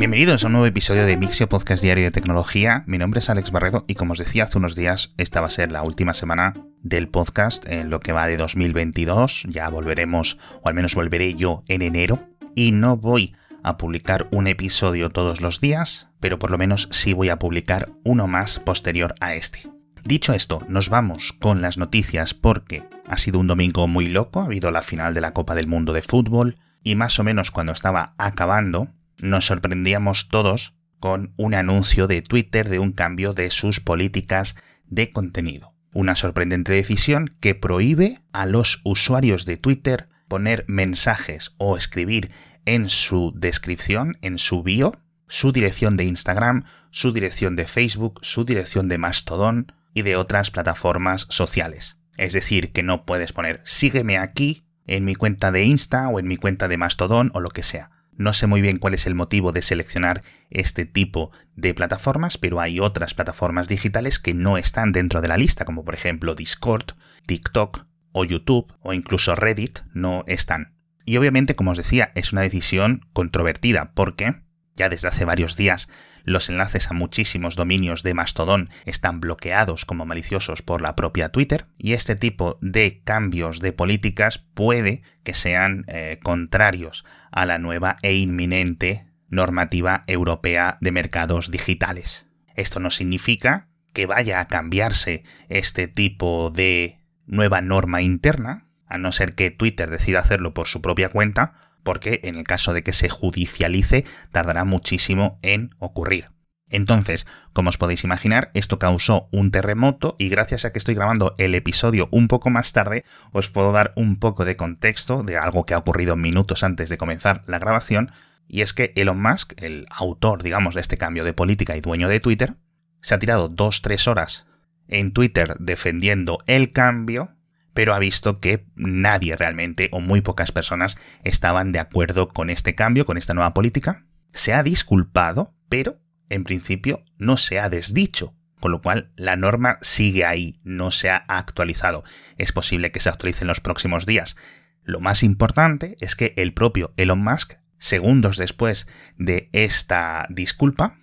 Bienvenidos a un nuevo episodio de Mixio Podcast Diario de Tecnología. Mi nombre es Alex Barredo y como os decía hace unos días, esta va a ser la última semana del podcast en lo que va de 2022. Ya volveremos, o al menos volveré yo en enero. Y no voy a publicar un episodio todos los días, pero por lo menos sí voy a publicar uno más posterior a este. Dicho esto, nos vamos con las noticias porque ha sido un domingo muy loco, ha habido la final de la Copa del Mundo de Fútbol y más o menos cuando estaba acabando, nos sorprendíamos todos con un anuncio de Twitter de un cambio de sus políticas de contenido. Una sorprendente decisión que prohíbe a los usuarios de Twitter poner mensajes o escribir en su descripción, en su bio, su dirección de Instagram, su dirección de Facebook, su dirección de Mastodon y de otras plataformas sociales. Es decir, que no puedes poner sígueme aquí en mi cuenta de Insta o en mi cuenta de Mastodon o lo que sea. No sé muy bien cuál es el motivo de seleccionar este tipo de plataformas, pero hay otras plataformas digitales que no están dentro de la lista, como por ejemplo Discord, TikTok o YouTube o incluso Reddit no están. Y obviamente, como os decía, es una decisión controvertida porque ya desde hace varios días los enlaces a muchísimos dominios de Mastodon están bloqueados como maliciosos por la propia Twitter y este tipo de cambios de políticas puede que sean eh, contrarios a la nueva e inminente normativa europea de mercados digitales. Esto no significa que vaya a cambiarse este tipo de nueva norma interna, a no ser que Twitter decida hacerlo por su propia cuenta, porque en el caso de que se judicialice tardará muchísimo en ocurrir. Entonces, como os podéis imaginar, esto causó un terremoto y gracias a que estoy grabando el episodio un poco más tarde, os puedo dar un poco de contexto de algo que ha ocurrido minutos antes de comenzar la grabación, y es que Elon Musk, el autor, digamos, de este cambio de política y dueño de Twitter, se ha tirado dos, tres horas en Twitter defendiendo el cambio pero ha visto que nadie realmente o muy pocas personas estaban de acuerdo con este cambio, con esta nueva política. Se ha disculpado, pero en principio no se ha desdicho, con lo cual la norma sigue ahí, no se ha actualizado. Es posible que se actualice en los próximos días. Lo más importante es que el propio Elon Musk, segundos después de esta disculpa,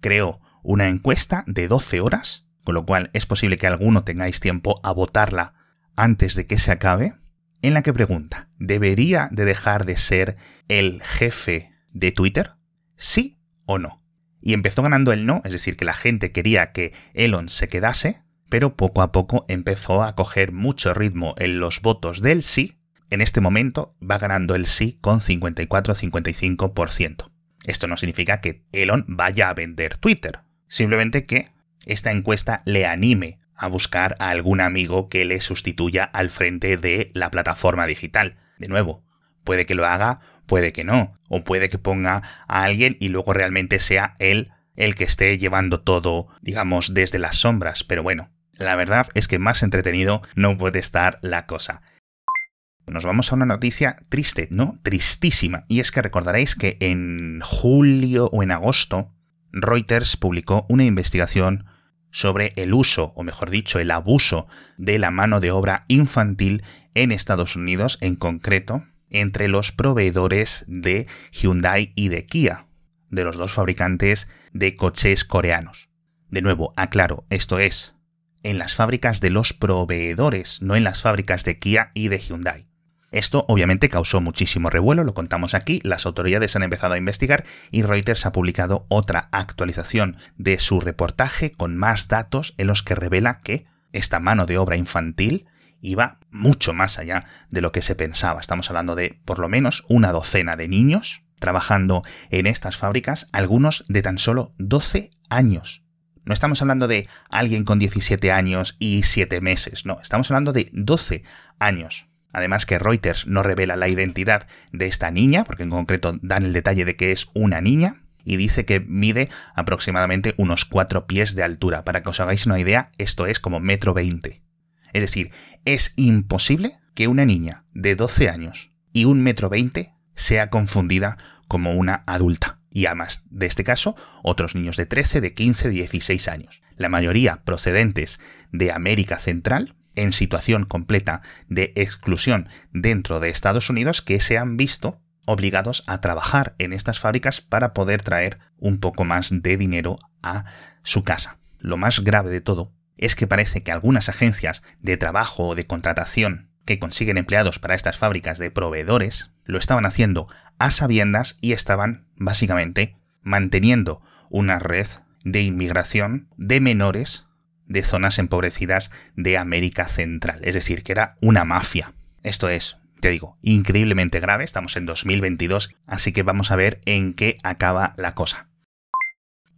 creó una encuesta de 12 horas, con lo cual es posible que alguno tengáis tiempo a votarla antes de que se acabe, en la que pregunta, ¿debería de dejar de ser el jefe de Twitter? ¿Sí o no? Y empezó ganando el no, es decir, que la gente quería que Elon se quedase, pero poco a poco empezó a coger mucho ritmo en los votos del sí. En este momento va ganando el sí con 54-55%. Esto no significa que Elon vaya a vender Twitter, simplemente que esta encuesta le anime a buscar a algún amigo que le sustituya al frente de la plataforma digital. De nuevo, puede que lo haga, puede que no, o puede que ponga a alguien y luego realmente sea él el que esté llevando todo, digamos, desde las sombras, pero bueno, la verdad es que más entretenido no puede estar la cosa. Nos vamos a una noticia triste, ¿no? Tristísima. Y es que recordaréis que en julio o en agosto Reuters publicó una investigación sobre el uso, o mejor dicho, el abuso de la mano de obra infantil en Estados Unidos, en concreto, entre los proveedores de Hyundai y de Kia, de los dos fabricantes de coches coreanos. De nuevo, aclaro, esto es en las fábricas de los proveedores, no en las fábricas de Kia y de Hyundai. Esto obviamente causó muchísimo revuelo, lo contamos aquí, las autoridades han empezado a investigar y Reuters ha publicado otra actualización de su reportaje con más datos en los que revela que esta mano de obra infantil iba mucho más allá de lo que se pensaba. Estamos hablando de por lo menos una docena de niños trabajando en estas fábricas, algunos de tan solo 12 años. No estamos hablando de alguien con 17 años y 7 meses, no, estamos hablando de 12 años. Además que Reuters no revela la identidad de esta niña, porque en concreto dan el detalle de que es una niña, y dice que mide aproximadamente unos 4 pies de altura. Para que os hagáis una idea, esto es como metro 20. Es decir, es imposible que una niña de 12 años y un metro 20 sea confundida como una adulta. Y además de este caso, otros niños de 13, de 15, de 16 años. La mayoría procedentes de América Central en situación completa de exclusión dentro de Estados Unidos que se han visto obligados a trabajar en estas fábricas para poder traer un poco más de dinero a su casa. Lo más grave de todo es que parece que algunas agencias de trabajo o de contratación que consiguen empleados para estas fábricas de proveedores lo estaban haciendo a sabiendas y estaban básicamente manteniendo una red de inmigración de menores de zonas empobrecidas de América Central. Es decir, que era una mafia. Esto es, te digo, increíblemente grave. Estamos en 2022, así que vamos a ver en qué acaba la cosa.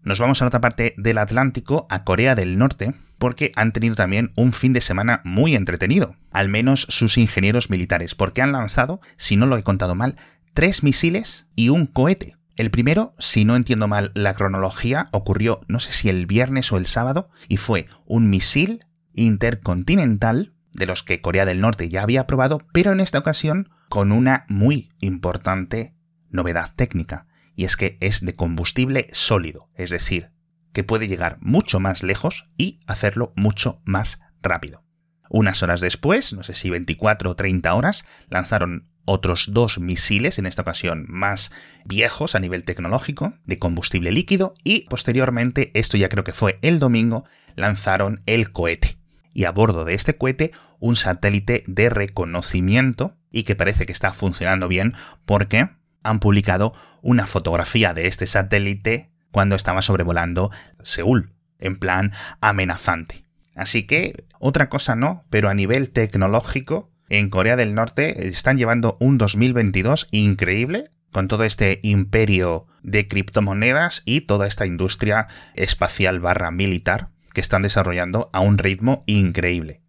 Nos vamos a otra parte del Atlántico, a Corea del Norte, porque han tenido también un fin de semana muy entretenido, al menos sus ingenieros militares, porque han lanzado, si no lo he contado mal, tres misiles y un cohete. El primero, si no entiendo mal la cronología, ocurrió no sé si el viernes o el sábado, y fue un misil intercontinental, de los que Corea del Norte ya había probado, pero en esta ocasión con una muy importante novedad técnica, y es que es de combustible sólido, es decir, que puede llegar mucho más lejos y hacerlo mucho más rápido. Unas horas después, no sé si 24 o 30 horas, lanzaron otros dos misiles, en esta ocasión más viejos a nivel tecnológico, de combustible líquido, y posteriormente, esto ya creo que fue el domingo, lanzaron el cohete. Y a bordo de este cohete, un satélite de reconocimiento, y que parece que está funcionando bien porque han publicado una fotografía de este satélite cuando estaba sobrevolando Seúl, en plan amenazante. Así que, otra cosa no, pero a nivel tecnológico, en Corea del Norte están llevando un 2022 increíble con todo este imperio de criptomonedas y toda esta industria espacial barra militar que están desarrollando a un ritmo increíble.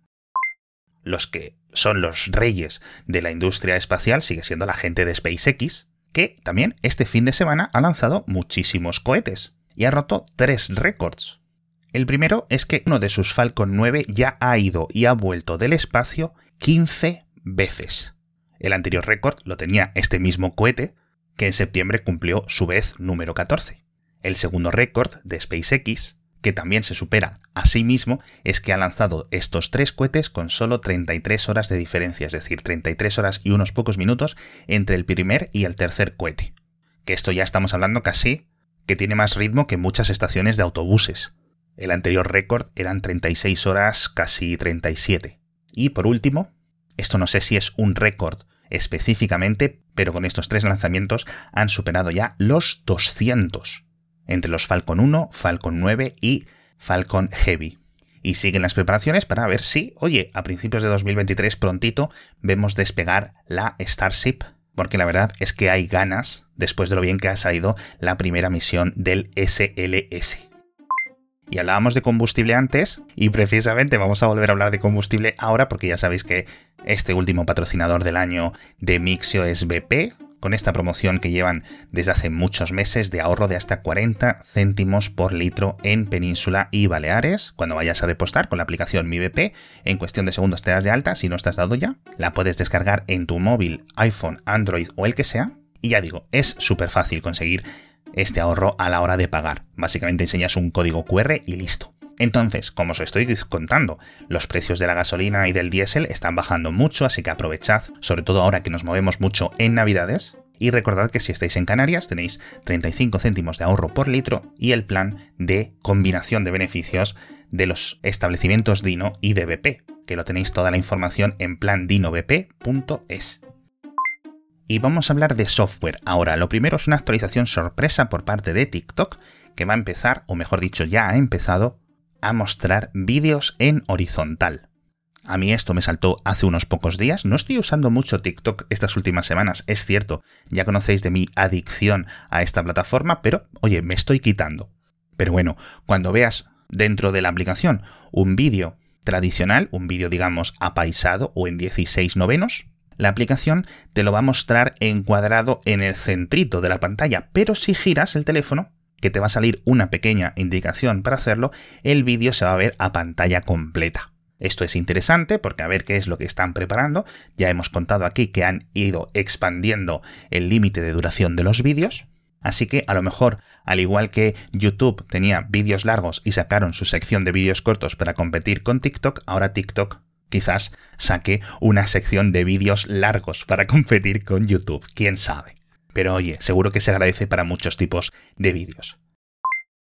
Los que son los reyes de la industria espacial sigue siendo la gente de SpaceX, que también este fin de semana ha lanzado muchísimos cohetes y ha roto tres récords. El primero es que uno de sus Falcon 9 ya ha ido y ha vuelto del espacio 15 veces. El anterior récord lo tenía este mismo cohete, que en septiembre cumplió su vez número 14. El segundo récord de SpaceX, que también se supera a sí mismo, es que ha lanzado estos tres cohetes con solo 33 horas de diferencia, es decir, 33 horas y unos pocos minutos entre el primer y el tercer cohete. Que esto ya estamos hablando casi que tiene más ritmo que muchas estaciones de autobuses. El anterior récord eran 36 horas, casi 37. Y por último, esto no sé si es un récord específicamente, pero con estos tres lanzamientos han superado ya los 200 entre los Falcon 1, Falcon 9 y Falcon Heavy. Y siguen las preparaciones para ver si, oye, a principios de 2023 prontito vemos despegar la Starship, porque la verdad es que hay ganas después de lo bien que ha salido la primera misión del SLS. Y hablábamos de combustible antes, y precisamente vamos a volver a hablar de combustible ahora, porque ya sabéis que este último patrocinador del año de Mixio es BP, con esta promoción que llevan desde hace muchos meses de ahorro de hasta 40 céntimos por litro en Península y Baleares. Cuando vayas a repostar con la aplicación Mi BP, en cuestión de segundos te das de alta, si no estás dado ya, la puedes descargar en tu móvil, iPhone, Android o el que sea. Y ya digo, es súper fácil conseguir este ahorro a la hora de pagar. Básicamente enseñas un código QR y listo. Entonces, como os estoy contando, los precios de la gasolina y del diésel están bajando mucho, así que aprovechad, sobre todo ahora que nos movemos mucho en Navidades. Y recordad que si estáis en Canarias tenéis 35 céntimos de ahorro por litro y el plan de combinación de beneficios de los establecimientos Dino y de que lo tenéis toda la información en plandinobp.es. Y vamos a hablar de software. Ahora, lo primero es una actualización sorpresa por parte de TikTok, que va a empezar, o mejor dicho, ya ha empezado, a mostrar vídeos en horizontal. A mí esto me saltó hace unos pocos días. No estoy usando mucho TikTok estas últimas semanas, es cierto. Ya conocéis de mi adicción a esta plataforma, pero oye, me estoy quitando. Pero bueno, cuando veas dentro de la aplicación un vídeo tradicional, un vídeo digamos apaisado o en 16 novenos, la aplicación te lo va a mostrar encuadrado en el centrito de la pantalla, pero si giras el teléfono, que te va a salir una pequeña indicación para hacerlo, el vídeo se va a ver a pantalla completa. Esto es interesante porque a ver qué es lo que están preparando. Ya hemos contado aquí que han ido expandiendo el límite de duración de los vídeos. Así que a lo mejor, al igual que YouTube tenía vídeos largos y sacaron su sección de vídeos cortos para competir con TikTok, ahora TikTok quizás saque una sección de vídeos largos para competir con YouTube, quién sabe. Pero oye, seguro que se agradece para muchos tipos de vídeos.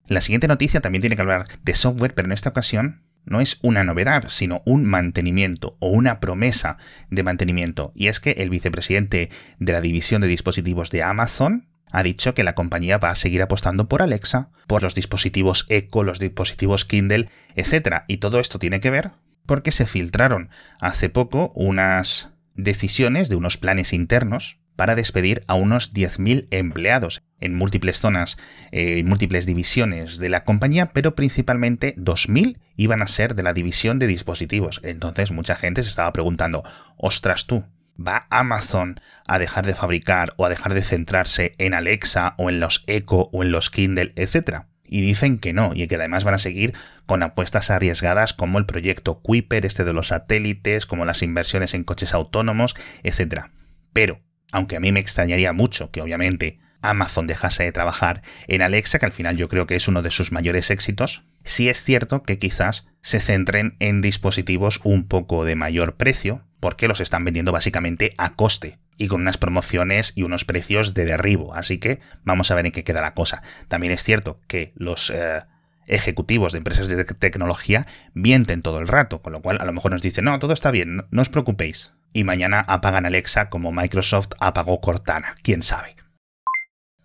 La siguiente noticia también tiene que hablar de software, pero en esta ocasión no es una novedad, sino un mantenimiento o una promesa de mantenimiento. Y es que el vicepresidente de la división de dispositivos de Amazon ha dicho que la compañía va a seguir apostando por Alexa, por los dispositivos Echo, los dispositivos Kindle, etc. Y todo esto tiene que ver porque se filtraron hace poco unas decisiones de unos planes internos para despedir a unos 10.000 empleados en múltiples zonas, eh, en múltiples divisiones de la compañía, pero principalmente 2.000 iban a ser de la división de dispositivos. Entonces mucha gente se estaba preguntando, ostras tú, ¿va Amazon a dejar de fabricar o a dejar de centrarse en Alexa o en los Echo o en los Kindle, etcétera? Y dicen que no, y que además van a seguir con apuestas arriesgadas como el proyecto Kuiper, este de los satélites, como las inversiones en coches autónomos, etcétera. Pero aunque a mí me extrañaría mucho que obviamente Amazon dejase de trabajar en Alexa, que al final yo creo que es uno de sus mayores éxitos, sí es cierto que quizás se centren en dispositivos un poco de mayor precio, porque los están vendiendo básicamente a coste y con unas promociones y unos precios de derribo. Así que vamos a ver en qué queda la cosa. También es cierto que los eh, ejecutivos de empresas de tecnología mienten todo el rato, con lo cual a lo mejor nos dicen, no, todo está bien, no os preocupéis y mañana apagan Alexa como Microsoft apagó Cortana, quién sabe.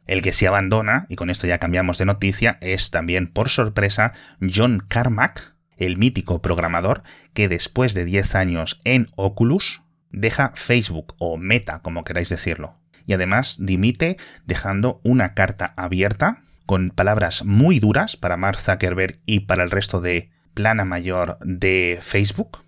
El que se abandona, y con esto ya cambiamos de noticia, es también por sorpresa John Carmack, el mítico programador que después de 10 años en Oculus deja Facebook o Meta, como queráis decirlo. Y además dimite dejando una carta abierta con palabras muy duras para Mark Zuckerberg y para el resto de plana mayor de Facebook,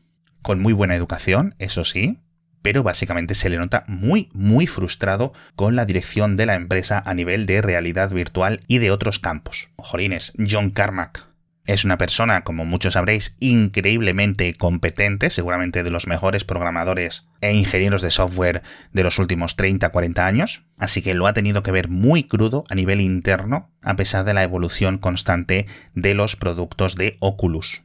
con muy buena educación, eso sí, pero básicamente se le nota muy, muy frustrado con la dirección de la empresa a nivel de realidad virtual y de otros campos. Jolines, John Carmack. Es una persona, como muchos sabréis, increíblemente competente, seguramente de los mejores programadores e ingenieros de software de los últimos 30-40 años, así que lo ha tenido que ver muy crudo a nivel interno, a pesar de la evolución constante de los productos de Oculus.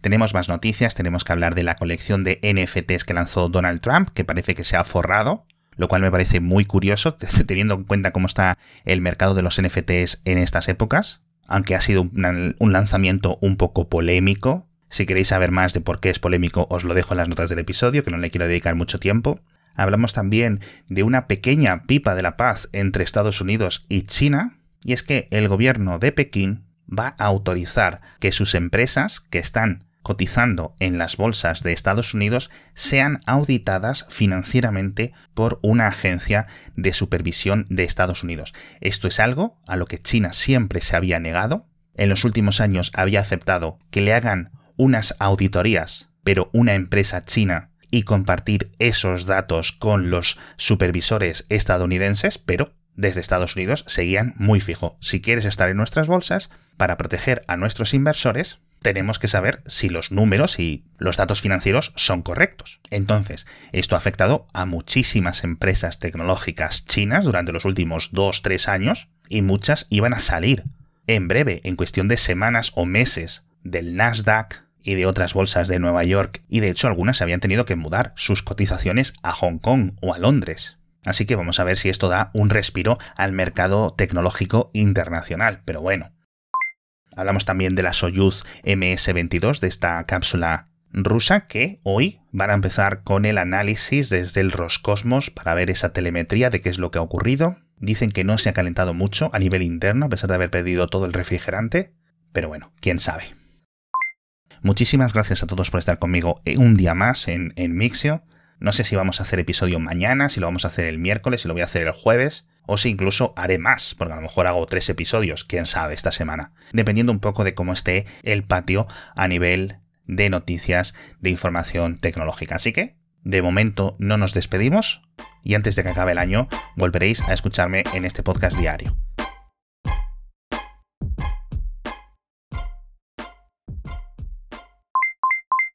Tenemos más noticias, tenemos que hablar de la colección de NFTs que lanzó Donald Trump, que parece que se ha forrado, lo cual me parece muy curioso, teniendo en cuenta cómo está el mercado de los NFTs en estas épocas, aunque ha sido un, lanzamiento un poco polémico. Si queréis saber más de por qué es polémico, os lo dejo en las notas del episodio, que no le quiero dedicar mucho tiempo. Hablamos también de una pequeña pipa de la paz entre Estados Unidos y China, y es que el gobierno de Pekín va a autorizar que sus empresas que están cotizando en las bolsas de Estados Unidos sean auditadas financieramente por una agencia de supervisión de Estados Unidos. Esto es algo a lo que China siempre se había negado. En los últimos años había aceptado que le hagan unas auditorías, pero una empresa china y compartir esos datos con los supervisores estadounidenses, pero desde Estados Unidos seguían muy fijo. Si quieres estar en nuestras bolsas, para proteger a nuestros inversores, tenemos que saber si los números y los datos financieros son correctos. Entonces, esto ha afectado a muchísimas empresas tecnológicas chinas durante los últimos 2-3 años y muchas iban a salir en breve, en cuestión de semanas o meses, del Nasdaq y de otras bolsas de Nueva York y de hecho algunas habían tenido que mudar sus cotizaciones a Hong Kong o a Londres. Así que vamos a ver si esto da un respiro al mercado tecnológico internacional. Pero bueno, Hablamos también de la Soyuz MS-22, de esta cápsula rusa, que hoy van a empezar con el análisis desde el Roscosmos para ver esa telemetría de qué es lo que ha ocurrido. Dicen que no se ha calentado mucho a nivel interno, a pesar de haber perdido todo el refrigerante. Pero bueno, quién sabe. Muchísimas gracias a todos por estar conmigo un día más en, en Mixio. No sé si vamos a hacer episodio mañana, si lo vamos a hacer el miércoles, si lo voy a hacer el jueves o si incluso haré más, porque a lo mejor hago tres episodios, quién sabe, esta semana, dependiendo un poco de cómo esté el patio a nivel de noticias de información tecnológica. Así que, de momento, no nos despedimos y antes de que acabe el año, volveréis a escucharme en este podcast diario.